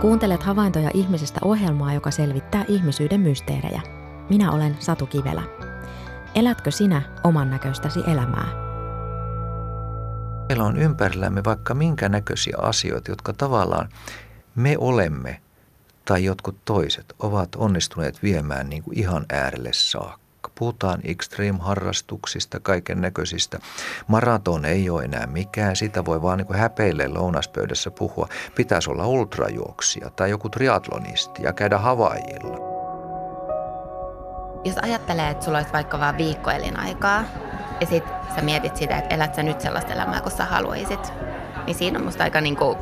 Kuuntelet havaintoja ihmisestä ohjelmaa, joka selvittää ihmisyyden mysteerejä. Minä olen Satu Kivelä. Elätkö sinä oman näköistäsi elämää? Meillä on ympärillämme vaikka minkä näköisiä asioita, jotka tavallaan me olemme tai jotkut toiset ovat onnistuneet viemään niin kuin ihan äärelle saakka. Puhutaan extreme-harrastuksista, kaiken näköisistä. Maraton ei ole enää mikään, sitä voi vaan niin häpeille lounaspöydässä puhua. Pitäisi olla ultrajuoksija tai joku triatlonisti ja käydä Havaijilla. Jos ajattelee, että sulla olisi vaikka vain viikko elinaikaa ja sit sä mietit sitä, että elät sä nyt sellaista elämää, kun sä haluaisit, niin siinä on musta aika niin kuin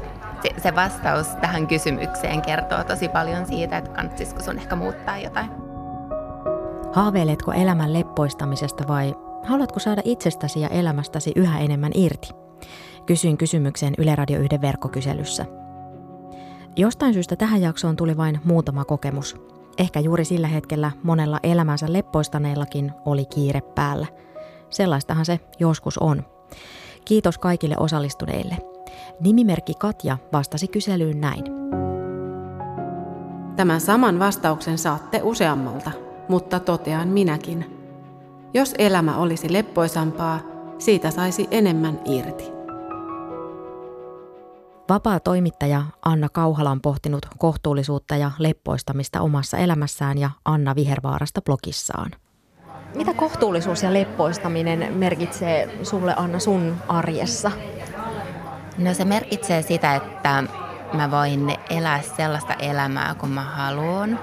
se vastaus tähän kysymykseen kertoo tosi paljon siitä, että kannattaisiko sun ehkä muuttaa jotain. Haaveiletko elämän leppoistamisesta vai haluatko saada itsestäsi ja elämästäsi yhä enemmän irti? Kysyin kysymyksen Yle Radio 1 verkkokyselyssä. Jostain syystä tähän jaksoon tuli vain muutama kokemus. Ehkä juuri sillä hetkellä monella elämänsä leppoistaneellakin oli kiire päällä. Sellaistahan se joskus on. Kiitos kaikille osallistuneille. Nimimerkki Katja vastasi kyselyyn näin. Tämän saman vastauksen saatte useammalta mutta totean minäkin. Jos elämä olisi leppoisampaa, siitä saisi enemmän irti. Vapaa toimittaja Anna Kauhala on pohtinut kohtuullisuutta ja leppoistamista omassa elämässään ja Anna Vihervaarasta blogissaan. Mitä kohtuullisuus ja leppoistaminen merkitsee sulle Anna sun arjessa? No se merkitsee sitä, että mä voin elää sellaista elämää, kun mä haluan.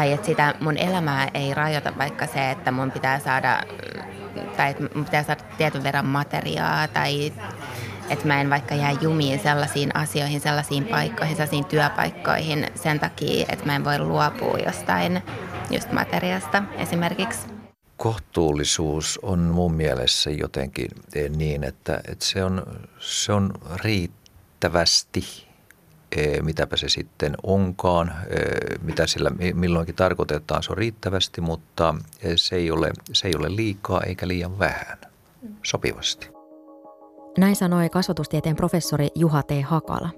Tai että sitä mun elämää ei rajoita vaikka se, että mun pitää saada, tai että mun pitää saada tietyn verran materiaa tai että mä en vaikka jää jumiin sellaisiin asioihin, sellaisiin paikkoihin, sellaisiin työpaikkoihin sen takia, että mä en voi luopua jostain just materiasta esimerkiksi. Kohtuullisuus on mun mielessä jotenkin niin, että, että se, on, se on riittävästi mitäpä se sitten onkaan, mitä sillä milloinkin tarkoitetaan, se on riittävästi, mutta se ei ole, se ei ole liikaa eikä liian vähän, sopivasti. Näin sanoi kasvatustieteen professori Juha T. Hakala.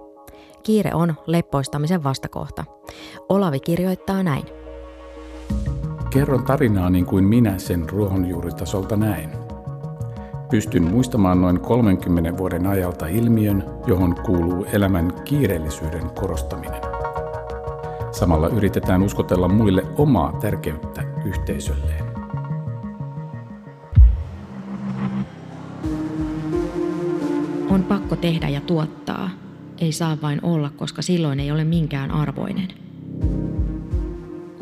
Kiire on leppoistamisen vastakohta. Olavi kirjoittaa näin. Kerron tarinaa niin kuin minä sen ruohonjuuritasolta näin. Pystyn muistamaan noin 30 vuoden ajalta ilmiön, johon kuuluu elämän kiireellisyyden korostaminen. Samalla yritetään uskotella muille omaa tärkeyttä yhteisölleen. On pakko tehdä ja tuottaa. Ei saa vain olla, koska silloin ei ole minkään arvoinen.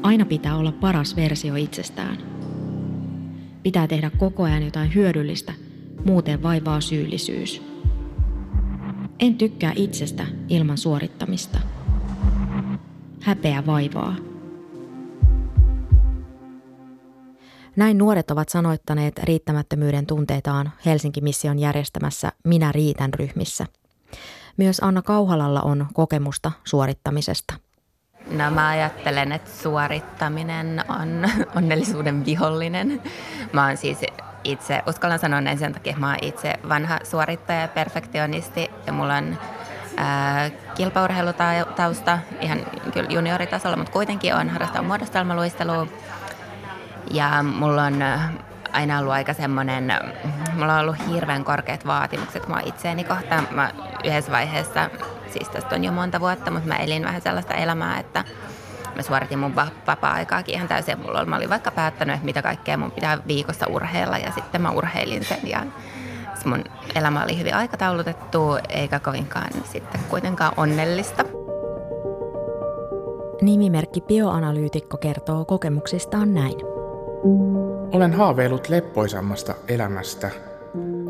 Aina pitää olla paras versio itsestään. Pitää tehdä koko ajan jotain hyödyllistä – muuten vaivaa syyllisyys. En tykkää itsestä ilman suorittamista. Häpeä vaivaa. Näin nuoret ovat sanoittaneet riittämättömyyden tunteitaan Helsinki-mission järjestämässä Minä riitän ryhmissä. Myös Anna Kauhalalla on kokemusta suorittamisesta. No mä ajattelen, että suorittaminen on onnellisuuden vihollinen. Mä oon siis itse, uskallan sanoa näin sen takia, että mä oon itse vanha suorittaja, perfektionisti ja mulla on kilpaurheilutausta ihan kyllä junioritasolla, mutta kuitenkin on harrastanut muodostelmaluistelua. Ja mulla on aina ollut aika semmoinen, mulla on ollut hirveän korkeat vaatimukset mua itseeni kohtaan. Mä yhdessä vaiheessa, siis tästä on jo monta vuotta, mutta mä elin vähän sellaista elämää, että – mä suoritin mun vapaa-aikaakin ihan täysin. Mulla mä olin vaikka päättänyt, että mitä kaikkea mun pitää viikossa urheilla ja sitten mä urheilin sen ja mun elämä oli hyvin aikataulutettu eikä kovinkaan sitten kuitenkaan onnellista. Nimimerkki bioanalyytikko kertoo kokemuksistaan näin. Olen haaveillut leppoisammasta elämästä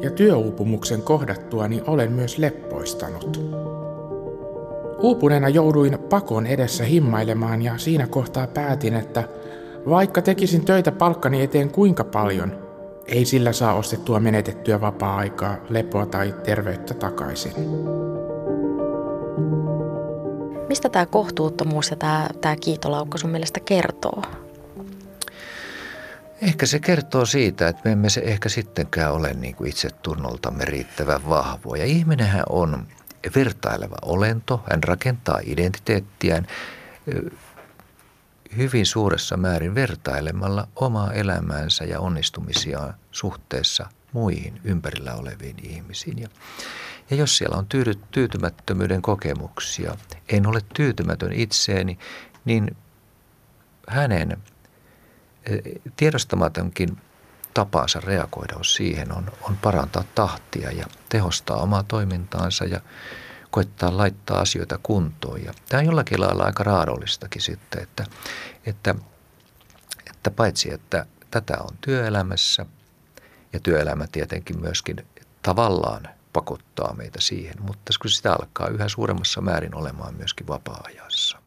ja työuupumuksen kohdattuani olen myös leppoistanut. Uupuneena jouduin pakon edessä himmailemaan ja siinä kohtaa päätin, että vaikka tekisin töitä palkkani eteen kuinka paljon, ei sillä saa ostettua menetettyä vapaa-aikaa, lepoa tai terveyttä takaisin. Mistä tämä kohtuuttomuus ja tämä, tämä kiitolaukka sun mielestä kertoo? Ehkä se kertoo siitä, että me emme se ehkä sittenkään ole niin kuin itse tunnoltamme riittävän vahvoja. Ihminenhän on vertaileva olento. Hän rakentaa identiteettiään hyvin suuressa määrin vertailemalla omaa elämäänsä ja onnistumisiaan suhteessa muihin ympärillä oleviin ihmisiin. Ja, ja jos siellä on tyydy, tyytymättömyyden kokemuksia, en ole tyytymätön itseeni, niin hänen tiedostamatonkin tapansa reagoida siihen on, on parantaa tahtia ja tehostaa omaa toimintaansa ja koittaa laittaa asioita kuntoon. Ja tämä on jollakin lailla aika raadollistakin sitten, että, että, että paitsi että tätä on työelämässä ja työelämä tietenkin myöskin tavallaan pakottaa meitä siihen, mutta kun sitä alkaa yhä suuremmassa määrin olemaan myöskin vapaa-ajassa.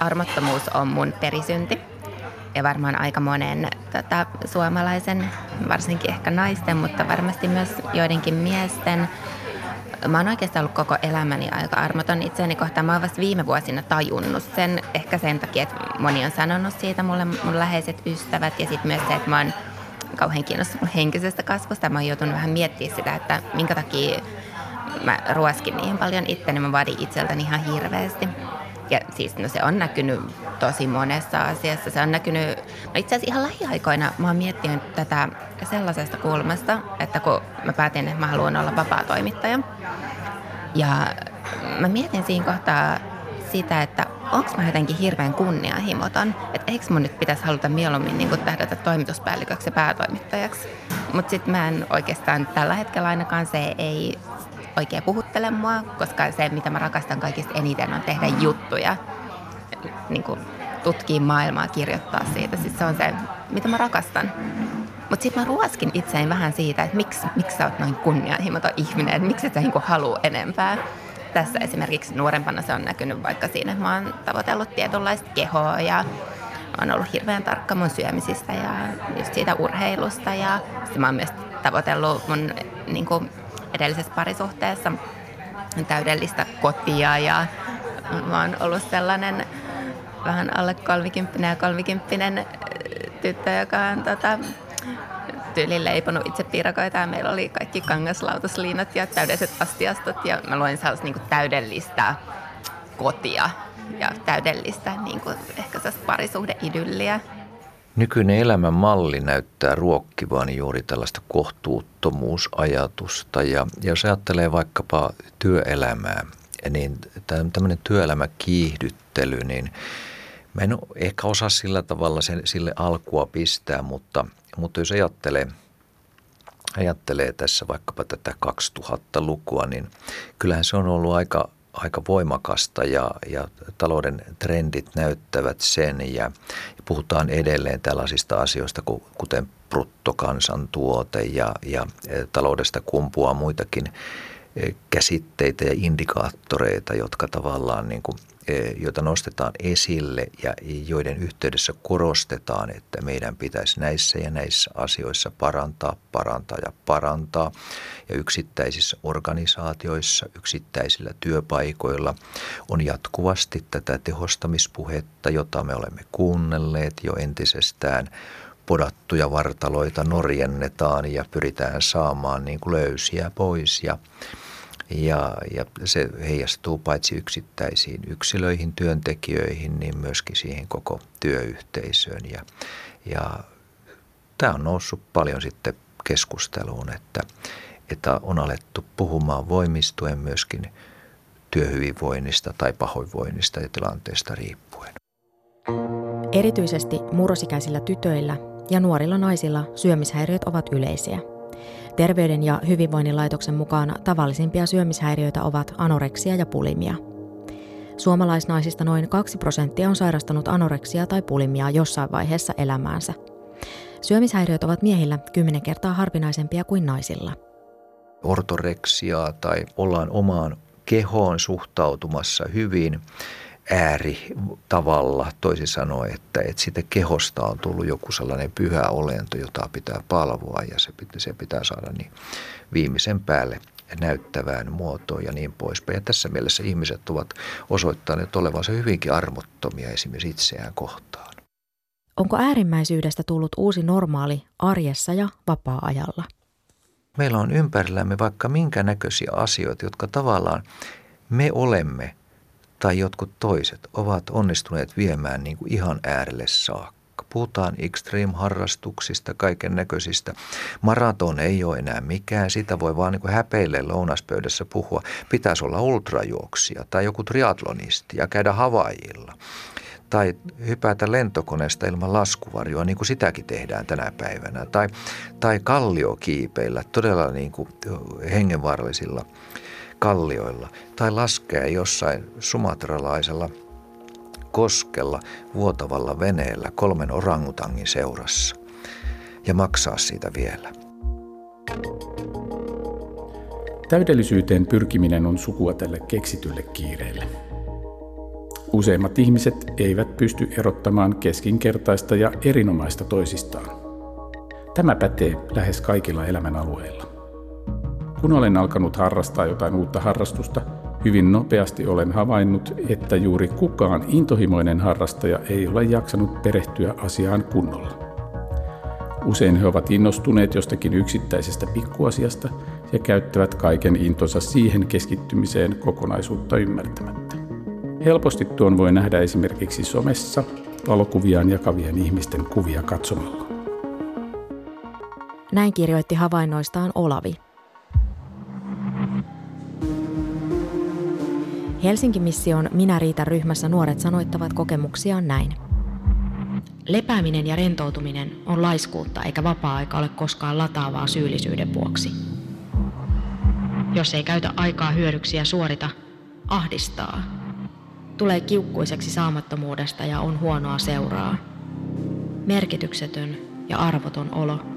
Armottomuus on mun perisynti ja varmaan aika monen tota, suomalaisen, varsinkin ehkä naisten, mutta varmasti myös joidenkin miesten. Mä oon oikeastaan ollut koko elämäni aika armoton itseäni kohtaan. Mä oon vasta viime vuosina tajunnut sen, ehkä sen takia, että moni on sanonut siitä mulle mun läheiset ystävät ja sitten myös se, että mä oon kauhean kiinnostunut henkisestä kasvusta. Mä oon joutunut vähän miettimään sitä, että minkä takia mä ruoskin niin paljon itteni, mä vaadin itseltäni ihan hirveästi. Ja siis no se on näkynyt tosi monessa asiassa. Se on näkynyt, no itse asiassa ihan lähiaikoina mä oon miettinyt tätä sellaisesta kulmasta, että kun mä päätin, että mä haluan olla vapaa toimittaja. Ja mä mietin siinä kohtaa sitä, että onko mä jotenkin hirveän kunnianhimoton, että eikö mun nyt pitäisi haluta mieluummin niin tähdätä toimituspäälliköksi ja päätoimittajaksi. Mutta sitten mä en oikeastaan tällä hetkellä ainakaan se ei oikein puhuttele mua, koska se, mitä mä rakastan kaikista eniten, on tehdä juttuja, niin kuin tutkia maailmaa, kirjoittaa siitä. Siis se on se, mitä mä rakastan. Mutta sitten mä ruoskin itseäni vähän siitä, että miksi, miksi sä oot noin kunnianhimoton ihminen, että miksi et sä niin halua enempää. Tässä esimerkiksi nuorempana se on näkynyt vaikka siinä, että mä oon tavoitellut tietynlaista kehoa ja oon ollut hirveän tarkka mun syömisistä ja just siitä urheilusta ja sitten mä oon myös tavoitellut mun niin kuin, edellisessä parisuhteessa täydellistä kotia ja mä oon ollut sellainen vähän alle kolmikymppinen ja kolmikymppinen äh, tyttö, joka on tota, tyyliin leiponut itse piirakoita ja meillä oli kaikki kangaslautasliinat ja täydelliset astiastot ja mä luin sellaista niin täydellistä kotia ja täydellistä niin kuin ehkä parisuhdeidylliä. Nykyinen elämänmalli näyttää ruokkivan juuri tällaista kohtuuttomuusajatusta ja jos ajattelee vaikkapa työelämää, niin tämmöinen työelämäkiihdyttely, niin mä en ehkä osaa sillä tavalla sen, sille alkua pistää, mutta, mutta jos ajattelee, ajattelee tässä vaikkapa tätä 2000-lukua, niin kyllähän se on ollut aika aika voimakasta ja, ja talouden trendit näyttävät sen ja, ja puhutaan edelleen tällaisista asioista kuten bruttokansantuote ja, ja e, taloudesta kumpuaa muitakin e, käsitteitä ja indikaattoreita, jotka tavallaan niin kuin joita nostetaan esille ja joiden yhteydessä korostetaan, että meidän pitäisi näissä ja näissä asioissa parantaa, parantaa ja parantaa. Ja yksittäisissä organisaatioissa, yksittäisillä työpaikoilla on jatkuvasti tätä tehostamispuhetta, jota me olemme kuunnelleet jo entisestään podattuja vartaloita norjennetaan ja pyritään saamaan niin kuin löysiä pois ja ja, ja se heijastuu paitsi yksittäisiin yksilöihin, työntekijöihin, niin myöskin siihen koko työyhteisöön. Ja, ja tämä on noussut paljon sitten keskusteluun, että, että on alettu puhumaan voimistuen myöskin työhyvinvoinnista tai pahoinvoinnista ja tilanteesta riippuen. Erityisesti murrosikäisillä tytöillä ja nuorilla naisilla syömishäiriöt ovat yleisiä – Terveyden ja hyvinvoinnin laitoksen mukaan tavallisimpia syömishäiriöitä ovat anoreksia ja pulimia. Suomalaisnaisista noin 2 prosenttia on sairastanut anoreksia tai pulimia jossain vaiheessa elämäänsä. Syömishäiriöt ovat miehillä kymmenen kertaa harvinaisempia kuin naisilla. Ortoreksiaa tai ollaan omaan kehoon suhtautumassa hyvin ääri tavalla, toisin sanoen, että, että siitä kehosta on tullut joku sellainen pyhä olento, jota pitää palvoa ja se, se pitää saada niin viimeisen päälle näyttävään muotoon ja niin poispäin. Ja tässä mielessä ihmiset ovat osoittaneet olevansa hyvinkin armottomia esimerkiksi itseään kohtaan. Onko äärimmäisyydestä tullut uusi normaali arjessa ja vapaa-ajalla? Meillä on ympärillämme vaikka minkä näköisiä asioita, jotka tavallaan me olemme tai jotkut toiset ovat onnistuneet viemään niin kuin ihan äärelle saakka. Puhutaan extreme-harrastuksista, kaiken näköisistä. Maraton ei ole enää mikään, sitä voi vaan niin häpeille lounaspöydässä puhua. Pitäisi olla ultrajuoksia tai joku triatlonisti ja käydä Havaijilla tai hypätä lentokoneesta ilman laskuvarjoa, niin kuin sitäkin tehdään tänä päivänä, tai, tai kalliokiipeillä, todella niin kuin hengenvaarallisilla kallioilla, tai laskea jossain sumatralaisella koskella vuotavalla veneellä kolmen orangutangin seurassa ja maksaa siitä vielä. Täydellisyyteen pyrkiminen on sukua tälle keksitylle kiireelle. Useimmat ihmiset eivät pysty erottamaan keskinkertaista ja erinomaista toisistaan. Tämä pätee lähes kaikilla elämänalueilla. Kun olen alkanut harrastaa jotain uutta harrastusta, hyvin nopeasti olen havainnut, että juuri kukaan intohimoinen harrastaja ei ole jaksanut perehtyä asiaan kunnolla. Usein he ovat innostuneet jostakin yksittäisestä pikkuasiasta ja käyttävät kaiken intonsa siihen keskittymiseen kokonaisuutta ymmärtämättä. Helposti tuon voi nähdä esimerkiksi somessa valokuviaan jakavien ihmisten kuvia katsomalla. Näin kirjoitti havainnoistaan Olavi. Helsingin mission Minä riitä ryhmässä nuoret sanoittavat kokemuksiaan näin. Lepääminen ja rentoutuminen on laiskuutta eikä vapaa-aika ole koskaan lataavaa syyllisyyden vuoksi. Jos ei käytä aikaa hyödyksi ja suorita, ahdistaa. Tulee kiukkuiseksi saamattomuudesta ja on huonoa seuraa. Merkityksetön ja arvoton olo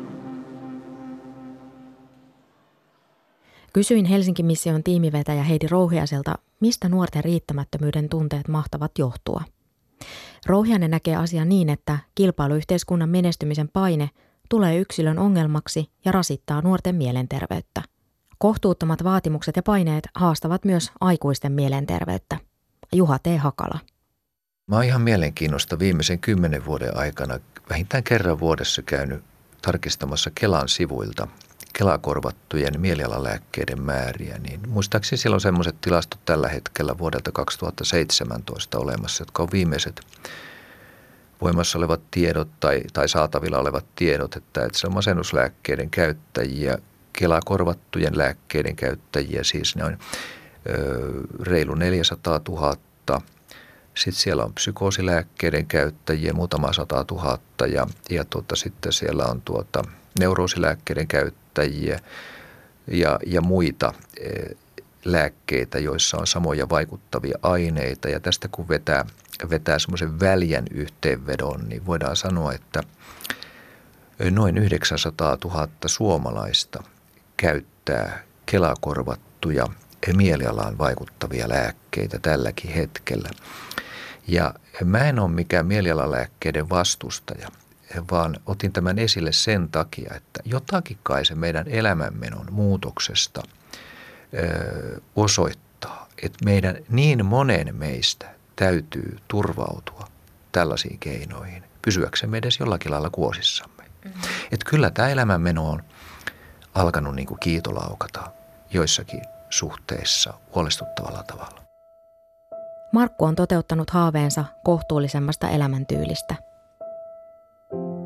Kysyin Helsingin mission tiimivetäjä Heidi Rouhiaselta, mistä nuorten riittämättömyyden tunteet mahtavat johtua. Rouhianen näkee asian niin, että kilpailuyhteiskunnan menestymisen paine tulee yksilön ongelmaksi ja rasittaa nuorten mielenterveyttä. Kohtuuttomat vaatimukset ja paineet haastavat myös aikuisten mielenterveyttä. Juha T. Hakala. Mä oon ihan mielenkiinnosta viimeisen kymmenen vuoden aikana vähintään kerran vuodessa käynyt tarkistamassa Kelan sivuilta Kelakorvattujen mielialalääkkeiden määriä, niin muistaakseni siellä on semmoiset tilastot tällä hetkellä vuodelta 2017 olemassa, jotka on viimeiset voimassa olevat tiedot tai, tai saatavilla olevat tiedot, että, että se on masennuslääkkeiden käyttäjiä, Kelakorvattujen lääkkeiden käyttäjiä, siis ne on ö, reilu 400 000. Sitten siellä on psykoosilääkkeiden käyttäjiä, muutama sata tuhatta ja, ja tuota, sitten siellä on tuota, neuroosilääkkeiden käyttäjiä käyttäjiä ja, ja muita e, lääkkeitä, joissa on samoja vaikuttavia aineita. Ja tästä kun vetää, vetää semmoisen väljän yhteenvedon, niin voidaan sanoa, että noin 900 000 suomalaista käyttää kelakorvattuja mielialaan vaikuttavia lääkkeitä tälläkin hetkellä. Ja mä en ole mikään mielialalääkkeiden vastustaja – vaan otin tämän esille sen takia, että jotakin kai se meidän elämänmenon muutoksesta ö, osoittaa, että meidän niin monen meistä täytyy turvautua tällaisiin keinoihin, pysyäksemme edes jollakin lailla kuosissamme. Mm-hmm. Että kyllä tämä elämänmeno on alkanut niin kuin kiitolaukata joissakin suhteissa huolestuttavalla tavalla. Markku on toteuttanut haaveensa kohtuullisemmasta elämäntyylistä –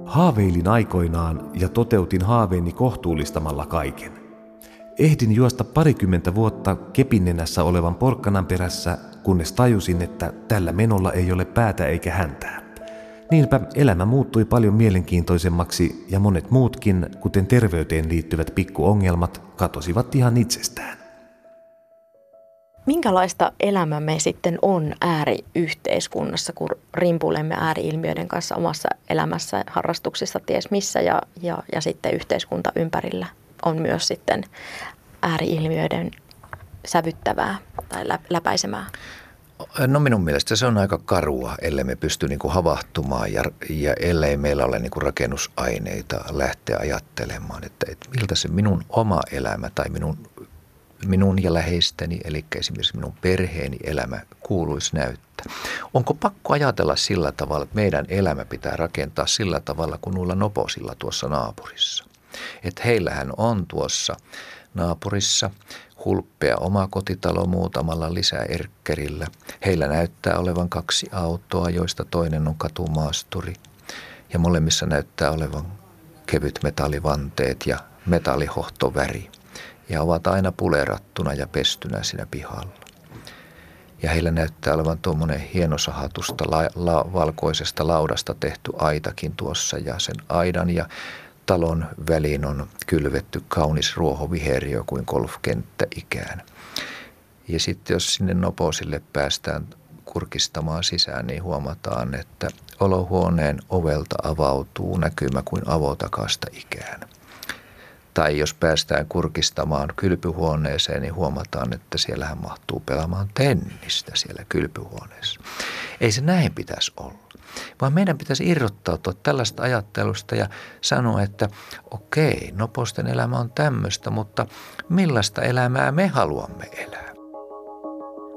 Haaveilin aikoinaan ja toteutin haaveeni kohtuullistamalla kaiken. Ehdin juosta parikymmentä vuotta kepinnenässä olevan porkkanan perässä, kunnes tajusin, että tällä menolla ei ole päätä eikä häntää. Niinpä elämä muuttui paljon mielenkiintoisemmaksi ja monet muutkin, kuten terveyteen liittyvät pikkuongelmat, katosivat ihan itsestään. Minkälaista elämämme sitten on ääriyhteiskunnassa, kun rimpulemme ääriilmiöiden kanssa omassa elämässä, harrastuksissa, ties missä, ja, ja, ja sitten yhteiskunta ympärillä on myös sitten ääriilmiöiden sävyttävää tai läpäisemää? No minun mielestä se on aika karua, ellei me pysty niin kuin havahtumaan ja, ja ellei meillä ole niin kuin rakennusaineita lähteä ajattelemaan, että, että miltä se minun oma elämä tai minun minun ja läheisteni, eli esimerkiksi minun perheeni elämä kuuluisi näyttää. Onko pakko ajatella sillä tavalla, että meidän elämä pitää rakentaa sillä tavalla kuin noilla noposilla tuossa naapurissa? Että heillähän on tuossa naapurissa hulppea oma kotitalo muutamalla lisäerkkerillä. Heillä näyttää olevan kaksi autoa, joista toinen on katumaasturi. Ja molemmissa näyttää olevan kevyt metallivanteet ja metallihohtoväri. Ja ovat aina pulerattuna ja pestynä siinä pihalla. Ja heillä näyttää olevan tuommoinen hienosahatusta la, la, valkoisesta laudasta tehty aitakin tuossa. Ja sen aidan ja talon väliin on kylvetty kaunis ruohoviheriö kuin golfkenttä ikään. Ja sitten jos sinne noposille päästään kurkistamaan sisään, niin huomataan, että olohuoneen ovelta avautuu näkymä kuin avotakasta ikään. Tai jos päästään kurkistamaan kylpyhuoneeseen, niin huomataan, että siellähän mahtuu pelaamaan tennistä siellä kylpyhuoneessa. Ei se näin pitäisi olla vaan meidän pitäisi irrottautua tällaista ajattelusta ja sanoa, että okei, noposten elämä on tämmöistä, mutta millaista elämää me haluamme elää?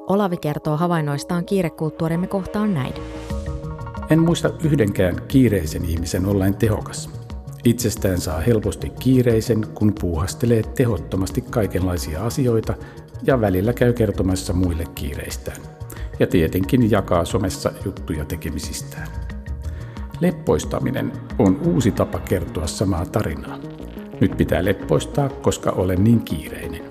Olavi kertoo havainnoistaan kiirekulttuurimme kohtaan näin. En muista yhdenkään kiireisen ihmisen olleen tehokas. Itsestään saa helposti kiireisen, kun puuhastelee tehottomasti kaikenlaisia asioita ja välillä käy kertomassa muille kiireistään ja tietenkin jakaa somessa juttuja tekemisistään. Leppoistaminen on uusi tapa kertoa samaa tarinaa. Nyt pitää leppoistaa, koska olen niin kiireinen.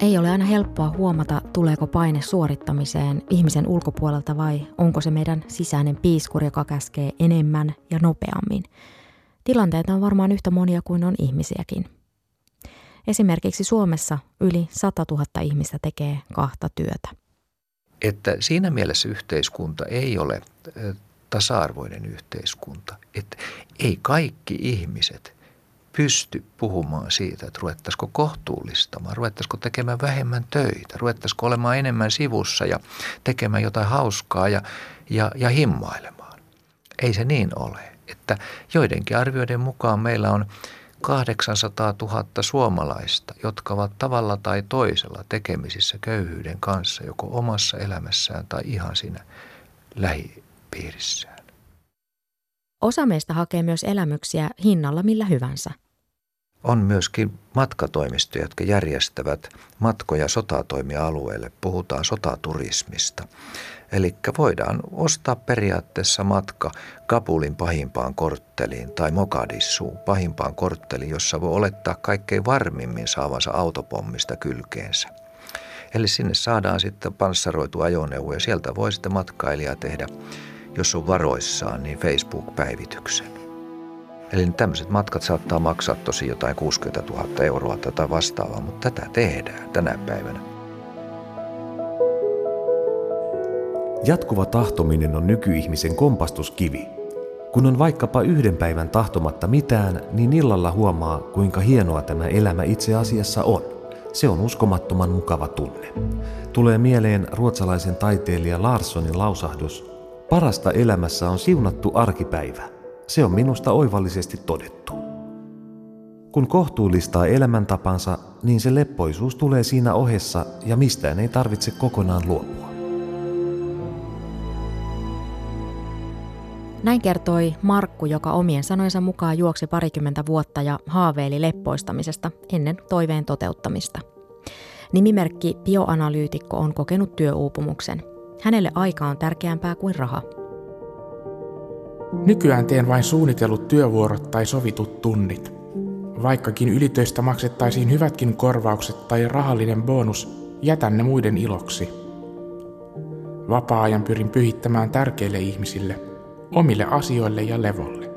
Ei ole aina helppoa huomata, tuleeko paine suorittamiseen ihmisen ulkopuolelta vai onko se meidän sisäinen piiskuri, joka käskee enemmän ja nopeammin. Tilanteita on varmaan yhtä monia kuin on ihmisiäkin – Esimerkiksi Suomessa yli 100 000 ihmistä tekee kahta työtä. Että siinä mielessä yhteiskunta ei ole tasa-arvoinen yhteiskunta. Että ei kaikki ihmiset pysty puhumaan siitä, että ruvettaisiko kohtuullistamaan, ruvettaisiko tekemään vähemmän töitä, ruvettaisiko olemaan enemmän sivussa ja tekemään jotain hauskaa ja, ja, ja himmailemaan. Ei se niin ole. Että joidenkin arvioiden mukaan meillä on 800 000 suomalaista, jotka ovat tavalla tai toisella tekemisissä köyhyyden kanssa joko omassa elämässään tai ihan siinä lähipiirissään. Osa meistä hakee myös elämyksiä hinnalla millä hyvänsä. On myöskin matkatoimistoja, jotka järjestävät matkoja sotatoimialueelle. Puhutaan sotaturismista. Eli voidaan ostaa periaatteessa matka Kabulin pahimpaan kortteliin tai Mogadissuun pahimpaan kortteliin, jossa voi olettaa kaikkein varmimmin saavansa autopommista kylkeensä. Eli sinne saadaan sitten panssaroitu ajoneuvo ja sieltä voi sitten matkailija tehdä, jos on varoissaan, niin Facebook-päivityksen. Eli tämmöiset matkat saattaa maksaa tosi jotain 60 000 euroa tai vastaavaa, mutta tätä tehdään tänä päivänä. Jatkuva tahtominen on nykyihmisen kompastuskivi. Kun on vaikkapa yhden päivän tahtomatta mitään, niin illalla huomaa, kuinka hienoa tämä elämä itse asiassa on. Se on uskomattoman mukava tunne. Tulee mieleen ruotsalaisen taiteilija Larssonin lausahdus, parasta elämässä on siunattu arkipäivä. Se on minusta oivallisesti todettu. Kun kohtuullistaa elämäntapansa, niin se leppoisuus tulee siinä ohessa ja mistään ei tarvitse kokonaan luopua. Näin kertoi Markku, joka omien sanojensa mukaan juoksi parikymmentä vuotta ja haaveili leppoistamisesta ennen toiveen toteuttamista. Nimimerkki bioanalyytikko on kokenut työuupumuksen. Hänelle aika on tärkeämpää kuin raha. Nykyään teen vain suunnitellut työvuorot tai sovitut tunnit. Vaikkakin ylitöistä maksettaisiin hyvätkin korvaukset tai rahallinen bonus, jätän ne muiden iloksi. Vapaa-ajan pyrin pyhittämään tärkeille ihmisille – omille asioille ja levolle.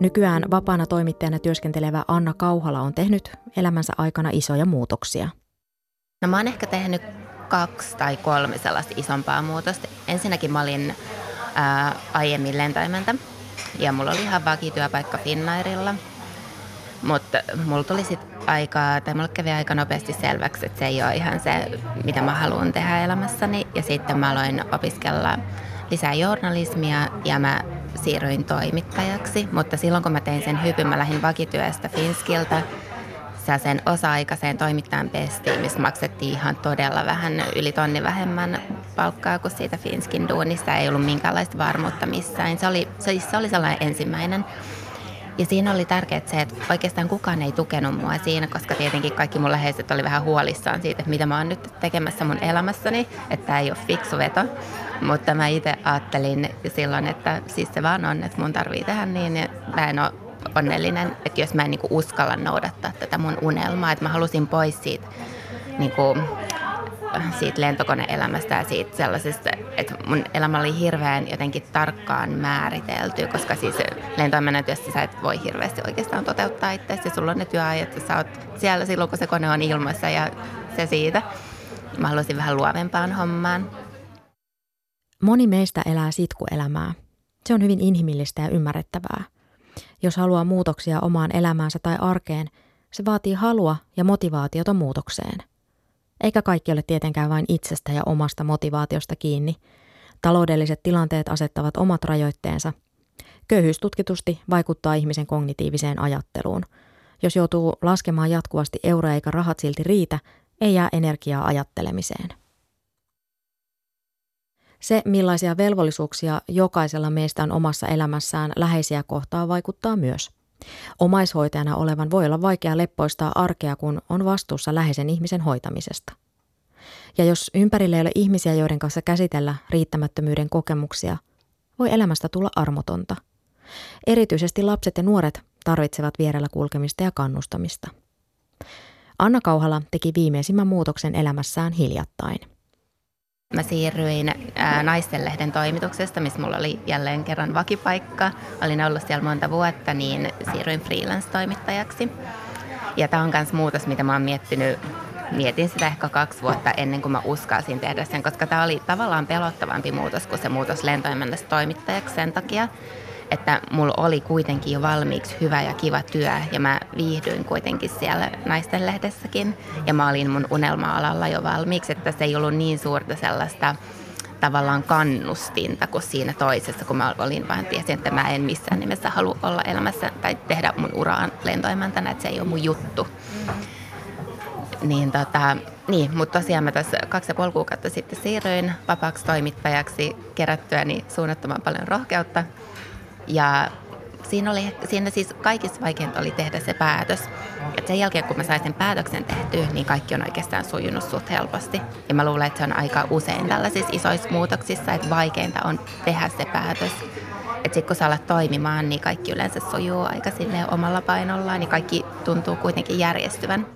Nykyään vapaana toimittajana työskentelevä Anna Kauhala on tehnyt elämänsä aikana isoja muutoksia. No mä oon ehkä tehnyt kaksi tai kolme sellaista isompaa muutosta. Ensinnäkin mä olin ää, aiemmin lentäimäntä ja mulla oli ihan vakityöpaikka Finnairilla. Mutta mulla tuli sitten aikaa, tai mulla kävi aika nopeasti selväksi, että se ei ole ihan se, mitä mä haluan tehdä elämässäni. Ja sitten mä aloin opiskella lisää journalismia ja mä siirryin toimittajaksi. Mutta silloin kun mä tein sen hypyn, mä lähdin vakityöstä Finskiltä sen osa-aikaiseen toimittajan pestiin, missä maksettiin ihan todella vähän, yli tonni vähemmän palkkaa kuin siitä Finskin duunista. Ei ollut minkäänlaista varmuutta missään. Se oli, se, se oli sellainen ensimmäinen. Ja siinä oli tärkeää se, että oikeastaan kukaan ei tukenut mua siinä, koska tietenkin kaikki mun läheiset oli vähän huolissaan siitä, että mitä mä oon nyt tekemässä mun elämässäni, että tämä ei ole fiksu veto. Mutta mä itse ajattelin silloin, että siis se vaan on, että mun tarvii tehdä niin, ja mä en ole onnellinen, että jos mä en niinku uskalla noudattaa tätä mun unelmaa, että mä halusin pois siitä niinku, siitä lentokoneelämästä ja siitä sellaisesta, että mun elämä oli hirveän jotenkin tarkkaan määritelty, koska siis lentoimennätyössä sä et voi hirveästi oikeastaan toteuttaa itseäsi. Sulla on ne työajat, sä oot siellä silloin, kun se kone on ilmassa ja se siitä. Mä haluaisin vähän luovempaan hommaan. Moni meistä elää sitkuelämää. Se on hyvin inhimillistä ja ymmärrettävää. Jos haluaa muutoksia omaan elämäänsä tai arkeen, se vaatii halua ja motivaatiota muutokseen. Eikä kaikki ole tietenkään vain itsestä ja omasta motivaatiosta kiinni. Taloudelliset tilanteet asettavat omat rajoitteensa. Köyhyys tutkitusti vaikuttaa ihmisen kognitiiviseen ajatteluun. Jos joutuu laskemaan jatkuvasti euroja eikä rahat silti riitä, ei jää energiaa ajattelemiseen. Se, millaisia velvollisuuksia jokaisella meistä on omassa elämässään läheisiä kohtaa, vaikuttaa myös. Omaishoitajana olevan voi olla vaikea leppoistaa arkea, kun on vastuussa läheisen ihmisen hoitamisesta. Ja jos ympärillä ei ole ihmisiä, joiden kanssa käsitellä riittämättömyyden kokemuksia, voi elämästä tulla armotonta. Erityisesti lapset ja nuoret tarvitsevat vierellä kulkemista ja kannustamista. Anna Kauhala teki viimeisimmän muutoksen elämässään hiljattain. Mä siirryin Naistenlehden toimituksesta, missä mulla oli jälleen kerran vakipaikka. Olin ollut siellä monta vuotta, niin siirryin freelance-toimittajaksi. Ja tämä on myös muutos, mitä mä oon miettinyt. Mietin sitä ehkä kaksi vuotta ennen kuin mä uskalsin tehdä sen, koska tämä oli tavallaan pelottavampi muutos kuin se muutos lentoimennasta toimittajaksi sen takia, että mulla oli kuitenkin jo valmiiksi hyvä ja kiva työ ja mä viihdyin kuitenkin siellä naisten lehdessäkin ja mä olin mun unelma-alalla jo valmiiksi, että se ei ollut niin suurta sellaista tavallaan kannustinta kuin siinä toisessa, kun mä olin vaan tiesin, että mä en missään nimessä halua olla elämässä tai tehdä mun uraan lentoimäntänä, että se ei ole mun juttu. Niin, tota, niin mutta tosiaan mä tässä kaksi ja puoli kuukautta sitten siirryin vapaaksi toimittajaksi kerättyäni suunnattoman paljon rohkeutta ja siinä, oli, siinä siis kaikista vaikeinta oli tehdä se päätös. Et sen jälkeen, kun mä sain sen päätöksen tehtyä, niin kaikki on oikeastaan sujunut suht helposti. Ja mä luulen, että se on aika usein tällaisissa isoissa muutoksissa, että vaikeinta on tehdä se päätös. Että sitten kun sä alat toimimaan, niin kaikki yleensä sujuu aika omalla painollaan, niin kaikki tuntuu kuitenkin järjestyvän.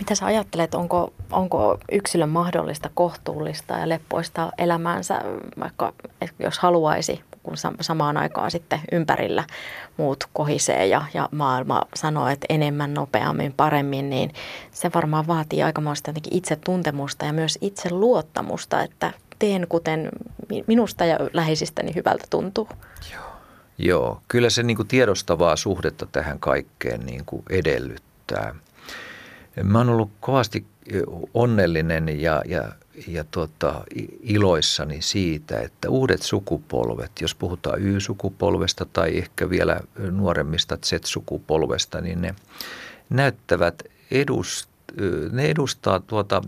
Mitä sä ajattelet, onko, onko yksilön mahdollista kohtuullista ja leppoista elämäänsä, vaikka jos haluaisi kun samaan aikaan sitten ympärillä muut kohisee ja, ja maailma sanoo, että enemmän, nopeammin, paremmin, niin se varmaan vaatii aikamoista itsetuntemusta ja myös itseluottamusta, että teen kuten minusta ja läheisistäni hyvältä tuntuu. Joo, Joo. kyllä se niin kuin tiedostavaa suhdetta tähän kaikkeen niin kuin edellyttää. Mä oon ollut kovasti onnellinen ja, ja ja tota, iloissani siitä, että uudet sukupolvet, jos puhutaan Y-sukupolvesta tai ehkä vielä nuoremmista Z-sukupolvesta, niin ne näyttävät edust, ne edustaa tuota,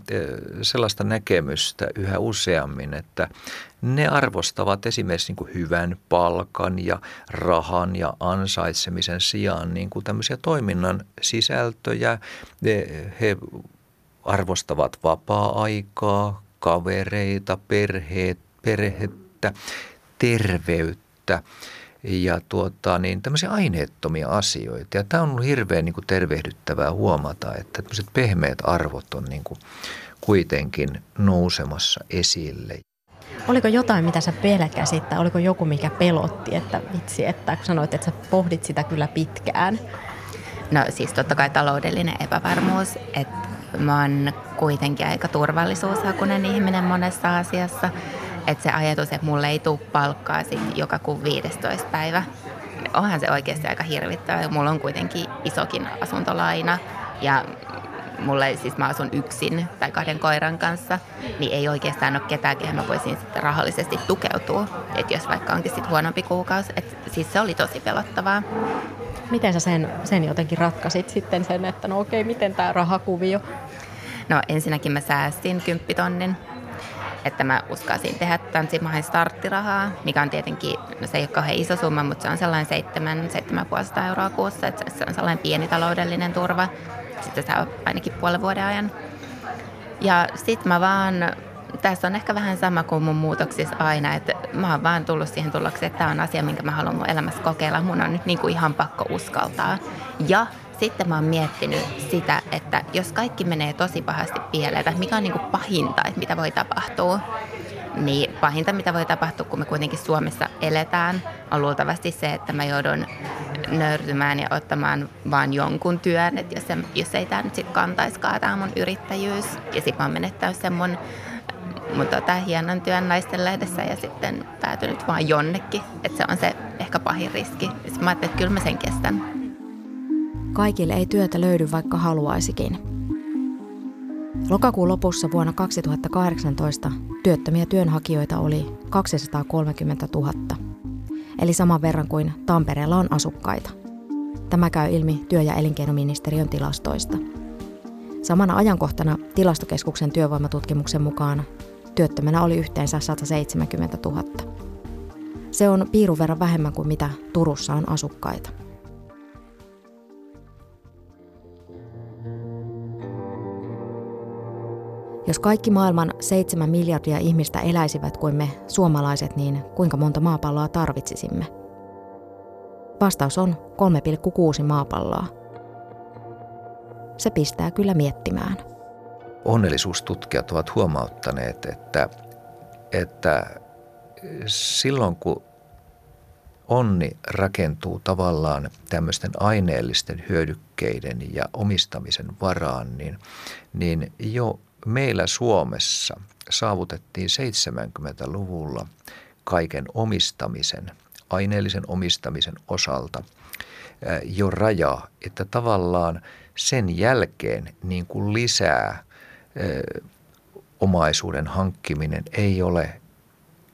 sellaista näkemystä yhä useammin, että ne arvostavat esimerkiksi niin hyvän palkan ja rahan ja ansaitsemisen sijaan niin kuin tämmöisiä toiminnan sisältöjä. He arvostavat vapaa-aikaa, kavereita, perheet, perhettä, terveyttä ja tuota, niin tämmöisiä aineettomia asioita. Ja tämä on ollut hirveän niin kuin tervehdyttävää huomata, että tämmöiset pehmeät arvot on niin kuin kuitenkin nousemassa esille. Oliko jotain, mitä sä pelkäsit, tai oliko joku, mikä pelotti, että vitsi, että kun sanoit, että sä pohdit sitä kyllä pitkään? No siis totta kai taloudellinen epävarmuus, että mä oon kuitenkin aika turvallisuushakunen ihminen monessa asiassa. Että se ajatus, että mulle ei tule palkkaa sit joka kuun 15 päivä, onhan se oikeasti aika hirvittävä. Mulla on kuitenkin isokin asuntolaina ja mulle siis mä asun yksin tai kahden koiran kanssa, niin ei oikeastaan ole ketään, kehen mä voisin sitten rahallisesti tukeutua. Että jos vaikka onkin sitten huonompi kuukausi, että siis se oli tosi pelottavaa. Miten sä sen, sen jotenkin ratkasit sitten sen, että no okei, miten tämä rahakuvio? No ensinnäkin mä säästin kymppitonnin että mä uskasin tehdä tanssimahan starttirahaa, mikä on tietenkin, no se ei ole kauhean iso summa, mutta se on sellainen 7 750 euroa kuussa, että se on sellainen pieni taloudellinen turva. Sitten saa ainakin puolen vuoden ajan. Ja sitten mä vaan, tässä on ehkä vähän sama kuin mun muutoksissa aina, että mä oon vaan tullut siihen tulokseen, että tämä on asia, minkä mä haluan mun elämässä kokeilla. Mun on nyt niin kuin ihan pakko uskaltaa. Ja sitten mä oon miettinyt sitä, että jos kaikki menee tosi pahasti pieleen, että mikä on niin kuin pahinta, että mitä voi tapahtua, niin pahinta, mitä voi tapahtua, kun me kuitenkin Suomessa eletään, on luultavasti se, että mä joudun nöyrtymään ja ottamaan vaan jonkun työn, että jos, se, jos ei tämä nyt sitten kantaiskaan tämä mun yrittäjyys, ja sitten mä oon menettänyt sen mun, mun tota, hienon työn naisten lehdessä ja sitten päätynyt vaan jonnekin, että se on se ehkä pahin riski. Sitten mä ajattelin, että kyllä mä sen kestän. Kaikille ei työtä löydy, vaikka haluaisikin. Lokakuun lopussa vuonna 2018 työttömiä työnhakijoita oli 230 000, eli saman verran kuin Tampereella on asukkaita. Tämä käy ilmi työ- ja elinkeinoministeriön tilastoista. Samana ajankohtana tilastokeskuksen työvoimatutkimuksen mukaan työttömänä oli yhteensä 170 000. Se on piirun verran vähemmän kuin mitä Turussa on asukkaita. Jos kaikki maailman seitsemän miljardia ihmistä eläisivät kuin me suomalaiset, niin kuinka monta maapalloa tarvitsisimme? Vastaus on 3,6 maapalloa. Se pistää kyllä miettimään. Onnellisuustutkijat ovat huomauttaneet, että, että silloin kun onni rakentuu tavallaan tämmöisten aineellisten hyödykkeiden ja omistamisen varaan, niin, niin jo meillä Suomessa saavutettiin 70-luvulla kaiken omistamisen, aineellisen omistamisen osalta jo raja, että tavallaan sen jälkeen niin kuin lisää omaisuuden hankkiminen ei ole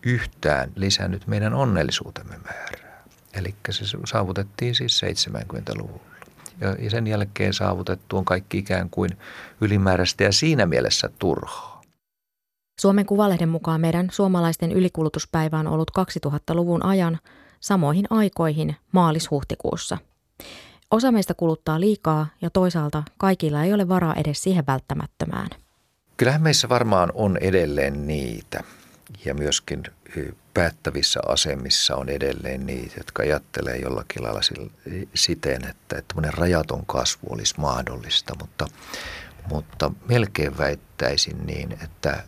yhtään lisännyt meidän onnellisuutemme määrää. Eli se saavutettiin siis 70-luvulla ja sen jälkeen saavutettu on kaikki ikään kuin ylimääräistä ja siinä mielessä turhaa. Suomen Kuvalehden mukaan meidän suomalaisten ylikulutuspäivä on ollut 2000-luvun ajan samoihin aikoihin maalis-huhtikuussa. Osa meistä kuluttaa liikaa ja toisaalta kaikilla ei ole varaa edes siihen välttämättömään. Kyllähän meissä varmaan on edelleen niitä ja myöskin päättävissä asemissa on edelleen niitä, jotka ajattelee jollakin lailla siten, että, että rajaton kasvu olisi mahdollista, mutta, mutta melkein väittäisin niin, että,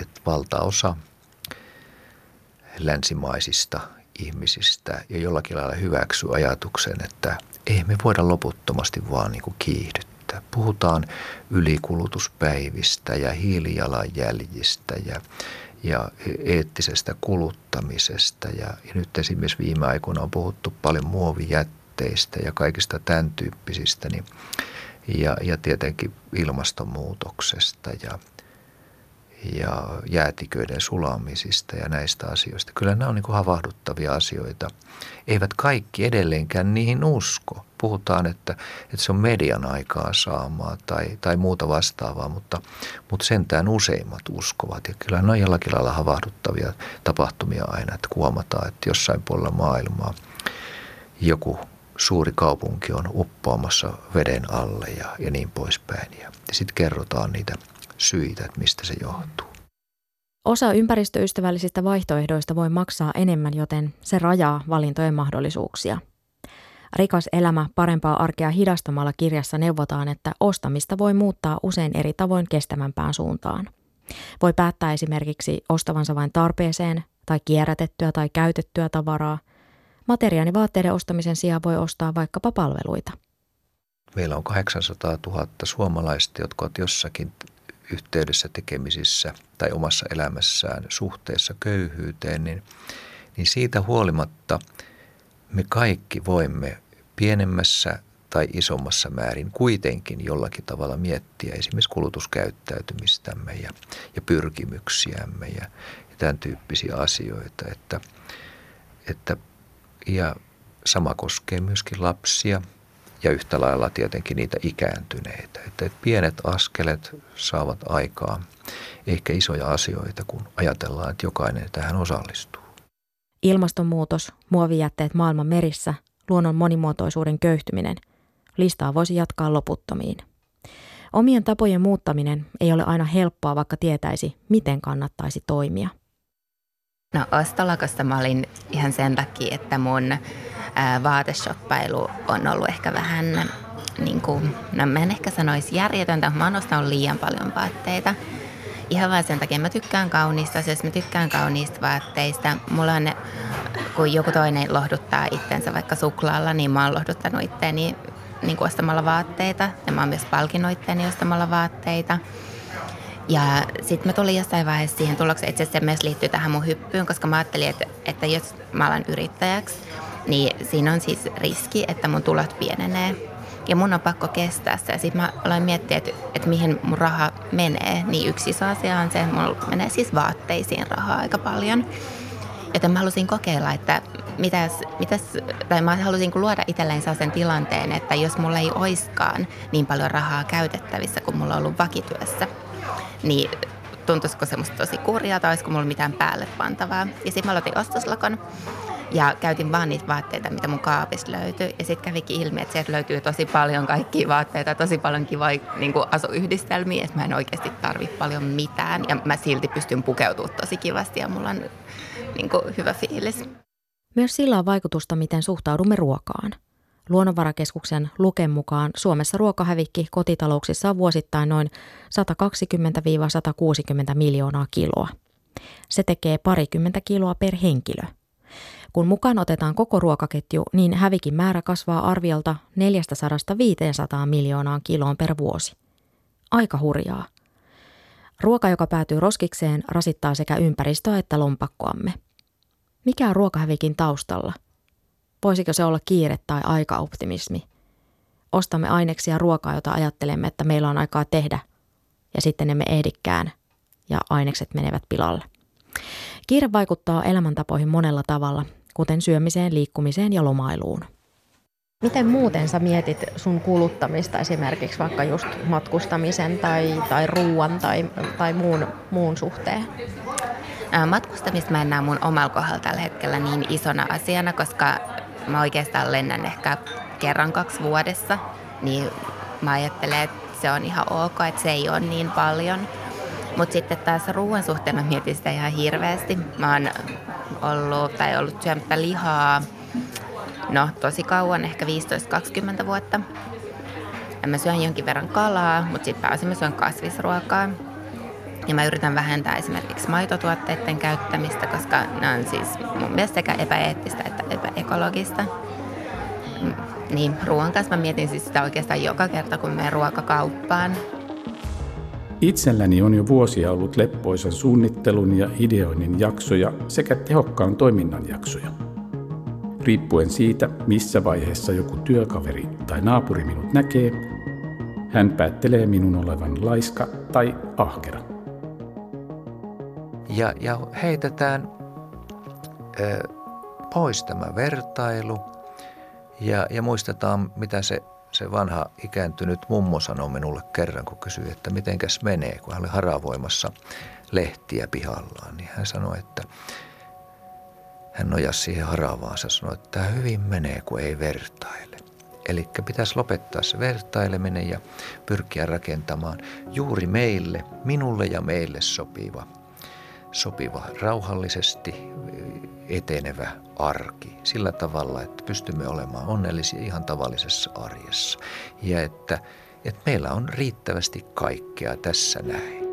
että valtaosa länsimaisista ihmisistä jo jollakin lailla hyväksyy ajatuksen, että ei me voida loputtomasti vaan niin kuin kiihdyttää. Puhutaan ylikulutuspäivistä ja hiilijalanjäljistä ja ja eettisestä kuluttamisesta. Ja, ja nyt esimerkiksi viime aikoina on puhuttu paljon muovijätteistä ja kaikista tämän tyyppisistä, niin, ja, ja tietenkin ilmastonmuutoksesta ja, ja jäätiköiden sulamisista ja näistä asioista. Kyllä nämä on niin kuin havahduttavia asioita. Eivät kaikki edelleenkään niihin usko puhutaan, että, että se on median aikaa saamaa tai, tai muuta vastaavaa, mutta, mutta sentään useimmat uskovat. Ja kyllä ne on jollakin lailla havahduttavia tapahtumia aina, että huomataan, että jossain puolella maailmaa joku suuri kaupunki on uppoamassa veden alle ja, ja niin poispäin. Ja, ja sitten kerrotaan niitä syitä, että mistä se johtuu. Osa ympäristöystävällisistä vaihtoehdoista voi maksaa enemmän, joten se rajaa valintojen mahdollisuuksia – Rikas elämä parempaa arkea hidastamalla kirjassa neuvotaan, että ostamista voi muuttaa usein eri tavoin kestävämpään suuntaan. Voi päättää esimerkiksi ostavansa vain tarpeeseen tai kierrätettyä tai käytettyä tavaraa. Materiaanivaatteiden ostamisen sijaan voi ostaa vaikkapa palveluita. Meillä on 800 000 suomalaista, jotka ovat jossakin yhteydessä tekemisissä tai omassa elämässään suhteessa köyhyyteen, niin, niin siitä huolimatta me kaikki voimme pienemmässä tai isommassa määrin kuitenkin jollakin tavalla miettiä esimerkiksi kulutuskäyttäytymistämme ja, ja pyrkimyksiämme ja, ja tämän tyyppisiä asioita. Että, että, ja sama koskee myöskin lapsia ja yhtä lailla tietenkin niitä ikääntyneitä. Että pienet askelet saavat aikaa ehkä isoja asioita, kun ajatellaan, että jokainen tähän osallistuu. Ilmastonmuutos, muovijätteet maailman merissä, luonnon monimuotoisuuden köyhtyminen. Listaa voisi jatkaa loputtomiin. Omien tapojen muuttaminen ei ole aina helppoa, vaikka tietäisi, miten kannattaisi toimia. No ostolakosta mä olin ihan sen takia, että mun vaateshoppailu on ollut ehkä vähän, niin kuin, no mä en ehkä sanoisi järjetöntä, mä oon ostanut liian paljon vaatteita. Ihan vaan sen takia, mä tykkään kauniista jos mä tykkään kauniista vaatteista. Mulla on, kun joku toinen lohduttaa itsensä vaikka suklaalla, niin mä oon lohduttanut itteeni niin kuin ostamalla vaatteita. Ja mä oon myös palkinnut itteeni ostamalla vaatteita. Ja sitten mä tulin jossain vaiheessa siihen tulokseen, asiassa se myös liittyy tähän mun hyppyyn, koska mä ajattelin, että, että jos mä alan yrittäjäksi, niin siinä on siis riski, että mun tulot pienenee. Ja mun on pakko kestää se. Sitten mä aloin miettiä, että, että mihin mun raha menee. Niin yksi iso asia on se, että mulla menee siis vaatteisiin rahaa aika paljon. Joten mä halusin kokeilla, että mitäs, mitäs, tai mä halusin luoda itselleen sen tilanteen, että jos mulla ei oiskaan niin paljon rahaa käytettävissä kuin mulla on ollut vakityössä, niin tuntuisiko semmoista tosi kurjaa tai olisiko mulla mitään päälle pantavaa. Ja sitten mä aloitin ostoslakon ja käytin vaan niitä vaatteita, mitä mun kaapista löytyi. Ja sitten kävikin ilmi, että sieltä löytyy tosi paljon kaikkia vaatteita, tosi paljon kivoja niin asuyhdistelmiä, että mä en oikeasti tarvi paljon mitään. Ja mä silti pystyn pukeutumaan tosi kivasti ja mulla on niin kuin, hyvä fiilis. Myös sillä on vaikutusta, miten suhtaudumme ruokaan. Luonnonvarakeskuksen Luken mukaan Suomessa ruokahävikki kotitalouksissa on vuosittain noin 120-160 miljoonaa kiloa. Se tekee parikymmentä kiloa per henkilö. Kun mukaan otetaan koko ruokaketju, niin hävikin määrä kasvaa arviolta 400-500 miljoonaan kiloon per vuosi. Aika hurjaa. Ruoka, joka päätyy roskikseen, rasittaa sekä ympäristöä että lompakkoamme. Mikä on ruokahävikin taustalla? Voisiko se olla kiire tai aikaoptimismi? Ostamme aineksia ruokaa, jota ajattelemme, että meillä on aikaa tehdä, ja sitten emme ehdikään, ja ainekset menevät pilalle. Kiire vaikuttaa elämäntapoihin monella tavalla, kuten syömiseen, liikkumiseen ja lomailuun. Miten muuten sä mietit sun kuluttamista esimerkiksi vaikka just matkustamisen tai, tai ruoan tai, tai muun, muun suhteen? Matkustamista mä en näe mun omalla kohdalla tällä hetkellä niin isona asiana, koska mä oikeastaan lennän ehkä kerran kaksi vuodessa, niin mä ajattelen, että se on ihan ok, että se ei ole niin paljon. Mutta sitten taas ruoan suhteen mä mietin sitä ihan hirveästi. Mä oon ollut, tai ollut syömättä lihaa no tosi kauan, ehkä 15-20 vuotta. Ja mä syön jonkin verran kalaa, mutta sitten pääasiassa mä syön kasvisruokaa. Ja mä yritän vähentää esimerkiksi maitotuotteiden käyttämistä, koska ne on siis mun mielestä sekä epäeettistä että epäekologista. Mm, niin, ruoan kanssa mä mietin siis sitä oikeastaan joka kerta, kun menen ruokakauppaan. Itselläni on jo vuosia ollut leppoisan suunnittelun ja ideoinnin jaksoja sekä tehokkaan toiminnan jaksoja. Riippuen siitä, missä vaiheessa joku työkaveri tai naapuri minut näkee, hän päättelee minun olevan laiska tai ahkera. Ja, ja heitetään ö, pois tämä vertailu ja, ja muistetaan, mitä se, se vanha ikääntynyt mummo sanoi minulle kerran, kun kysyi, että mitenkäs menee, kun hän oli haravoimassa lehtiä pihallaan. Niin hän sanoi, että hän nojasi siihen haravaansa ja sanoi, että tämä hyvin menee, kun ei vertaile. Eli pitäisi lopettaa se vertaileminen ja pyrkiä rakentamaan juuri meille, minulle ja meille sopiva, sopiva rauhallisesti etenevä arki sillä tavalla, että pystymme olemaan onnellisia ihan tavallisessa arjessa ja että, että meillä on riittävästi kaikkea tässä näin.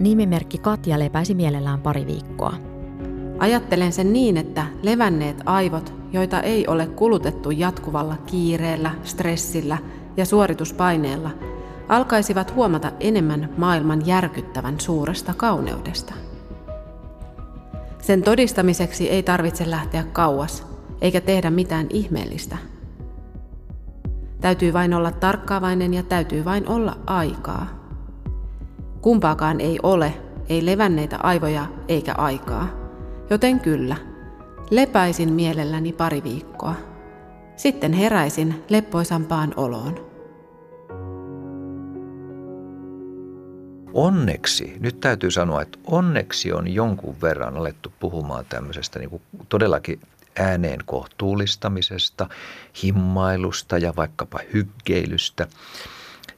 Nimimerkki Katja lepäisi mielellään pari viikkoa. Ajattelen sen niin, että levänneet aivot, joita ei ole kulutettu jatkuvalla kiireellä, stressillä ja suorituspaineella, alkaisivat huomata enemmän maailman järkyttävän suuresta kauneudesta. Sen todistamiseksi ei tarvitse lähteä kauas, eikä tehdä mitään ihmeellistä. Täytyy vain olla tarkkaavainen ja täytyy vain olla aikaa. Kumpaakaan ei ole, ei levänneitä aivoja eikä aikaa. Joten kyllä, lepäisin mielelläni pari viikkoa. Sitten heräisin leppoisampaan oloon. Onneksi, nyt täytyy sanoa, että onneksi on jonkun verran alettu puhumaan tämmöisestä niin kuin todellakin ääneen kohtuullistamisesta, himmailusta ja vaikkapa hyggeilystä,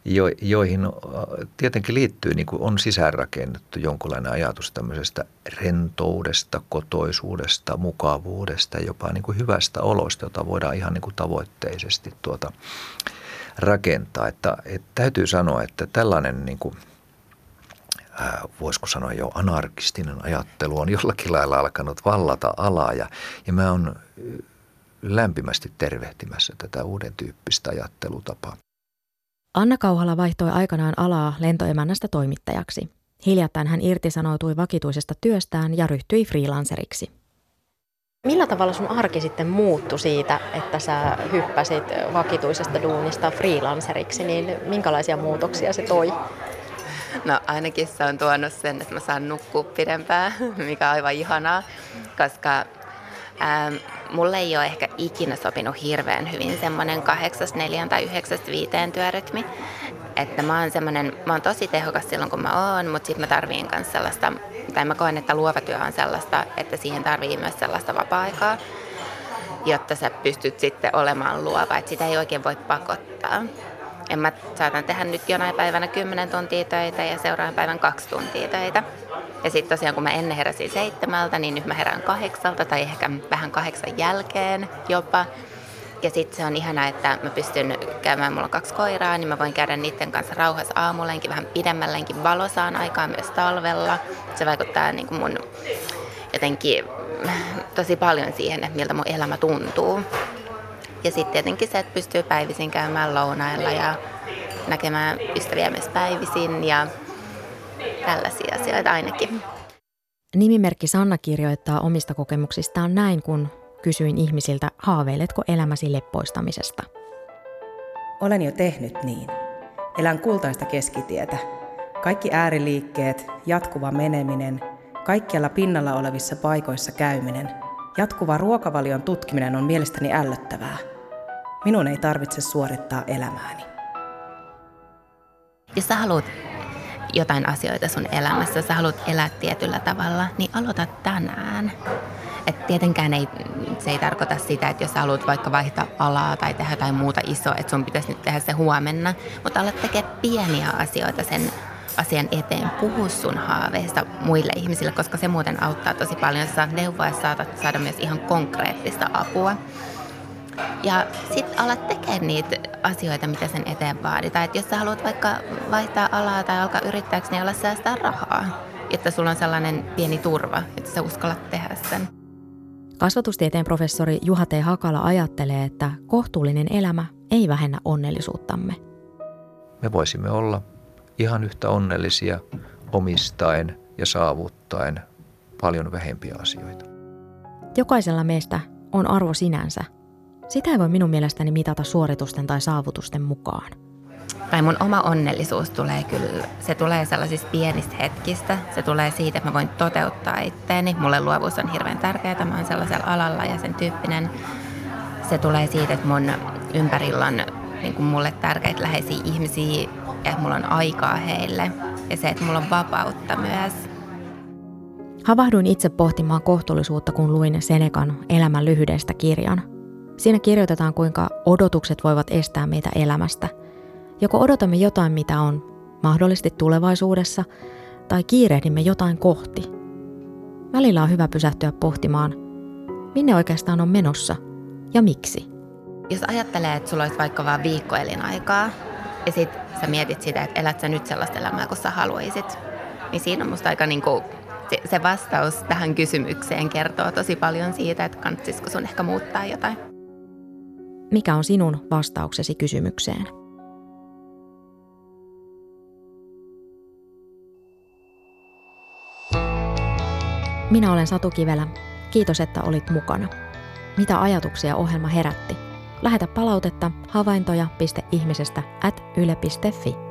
jo, joihin tietenkin liittyy, niin kuin on sisäänrakennettu jonkunlainen ajatus tämmöisestä rentoudesta, kotoisuudesta, mukavuudesta, jopa niin kuin hyvästä olosta, jota voidaan ihan niin kuin tavoitteisesti tuota rakentaa. Että, että täytyy sanoa, että tällainen niin kuin – Äh, voisiko sanoa jo anarkistinen ajattelu on jollakin lailla alkanut vallata alaa ja, ja mä oon äh, lämpimästi tervehtimässä tätä uuden tyyppistä ajattelutapaa. Anna Kauhala vaihtoi aikanaan alaa lentoemännästä toimittajaksi. Hiljattain hän irtisanoutui vakituisesta työstään ja ryhtyi freelanceriksi. Millä tavalla sun arki sitten muuttui siitä, että sä hyppäsit vakituisesta duunista freelanceriksi, niin minkälaisia muutoksia se toi? No ainakin se on tuonut sen, että mä saan nukkua pidempään, mikä on aivan ihanaa, koska ähm, mulle ei ole ehkä ikinä sopinut hirveän hyvin semmoinen 8-4 tai 9-5 työrytmi. Että mä oon semmoinen, mä oon tosi tehokas silloin kun mä oon, mutta sitten mä tarviin myös sellaista, tai mä koen, että luova työ on sellaista, että siihen tarvii myös sellaista vapaa-aikaa, jotta sä pystyt sitten olemaan luova, että sitä ei oikein voi pakottaa en mä saatan tehdä nyt jonain päivänä 10 tuntia töitä ja seuraavan päivän kaksi tuntia töitä. Ja sitten tosiaan kun mä ennen heräsin seitsemältä, niin nyt mä herään kahdeksalta tai ehkä vähän kahdeksan jälkeen jopa. Ja sitten se on ihana, että mä pystyn käymään, mulla on kaksi koiraa, niin mä voin käydä niiden kanssa rauhassa aamulenkin, vähän pidemmällenkin valosaan aikaa myös talvella. Se vaikuttaa niin kuin mun jotenkin tosi paljon siihen, että miltä mun elämä tuntuu. Ja sitten tietenkin se, että pystyy päivisin käymään lounailla ja näkemään ystäviä myös päivisin ja tällaisia asioita ainakin. Nimimerkki Sanna kirjoittaa omista kokemuksistaan näin, kun kysyin ihmisiltä, haaveiletko elämäsi leppoistamisesta. Olen jo tehnyt niin. Elän kultaista keskitietä. Kaikki ääriliikkeet, jatkuva meneminen, kaikkialla pinnalla olevissa paikoissa käyminen, jatkuva ruokavalion tutkiminen on mielestäni ällöttävää – Minun ei tarvitse suorittaa elämääni. Jos sä haluat jotain asioita sun elämässä, sä haluat elää tietyllä tavalla, niin aloita tänään. Et tietenkään ei, se ei tarkoita sitä, että jos sä haluat vaikka vaihtaa alaa tai tehdä jotain muuta isoa, että sun pitäisi nyt tehdä se huomenna, mutta alat tekemään pieniä asioita sen asian eteen. Puhu sun haaveista muille ihmisille, koska se muuten auttaa tosi paljon. Sä saat neuvoa ja saatat saada myös ihan konkreettista apua. Ja sitten alat tekemään niitä asioita, mitä sen eteen vaaditaan. Että jos sä haluat vaikka vaihtaa alaa tai alkaa yrittäjäksi, niin ala säästää rahaa. Että sulla on sellainen pieni turva, että sä uskallat tehdä sen. Kasvatustieteen professori Juha T. Hakala ajattelee, että kohtuullinen elämä ei vähennä onnellisuuttamme. Me voisimme olla ihan yhtä onnellisia omistaen ja saavuttaen paljon vähempiä asioita. Jokaisella meistä on arvo sinänsä – sitä ei voi minun mielestäni mitata suoritusten tai saavutusten mukaan. Tai mun oma onnellisuus tulee kyllä, se tulee sellaisista pienistä hetkistä. Se tulee siitä, että mä voin toteuttaa itteeni. Mulle luovuus on hirveän tärkeää, mä oon sellaisella alalla ja sen tyyppinen. Se tulee siitä, että mun ympärillä on niin kuin mulle tärkeitä läheisiä ihmisiä, että mulla on aikaa heille. Ja se, että mulla on vapautta myös. Havahduin itse pohtimaan kohtuullisuutta, kun luin Senekan Elämän lyhyestä kirjan – Siinä kirjoitetaan, kuinka odotukset voivat estää meitä elämästä. Joko odotamme jotain, mitä on mahdollisesti tulevaisuudessa, tai kiirehdimme jotain kohti. Välillä on hyvä pysähtyä pohtimaan, minne oikeastaan on menossa ja miksi. Jos ajattelee, että sulla olisi vaikka vain viikko elinaikaa, ja sit sä mietit sitä, että elät sä nyt sellaista elämää, kun sä haluaisit, niin siinä on musta aika niin kuin se vastaus tähän kysymykseen kertoo tosi paljon siitä, että kannattaisiko sun ehkä muuttaa jotain. Mikä on sinun vastauksesi kysymykseen? Minä olen Satu Kivelä. Kiitos, että olit mukana. Mitä ajatuksia ohjelma herätti? Lähetä palautetta havaintoja.ihmisestä at yle.fi.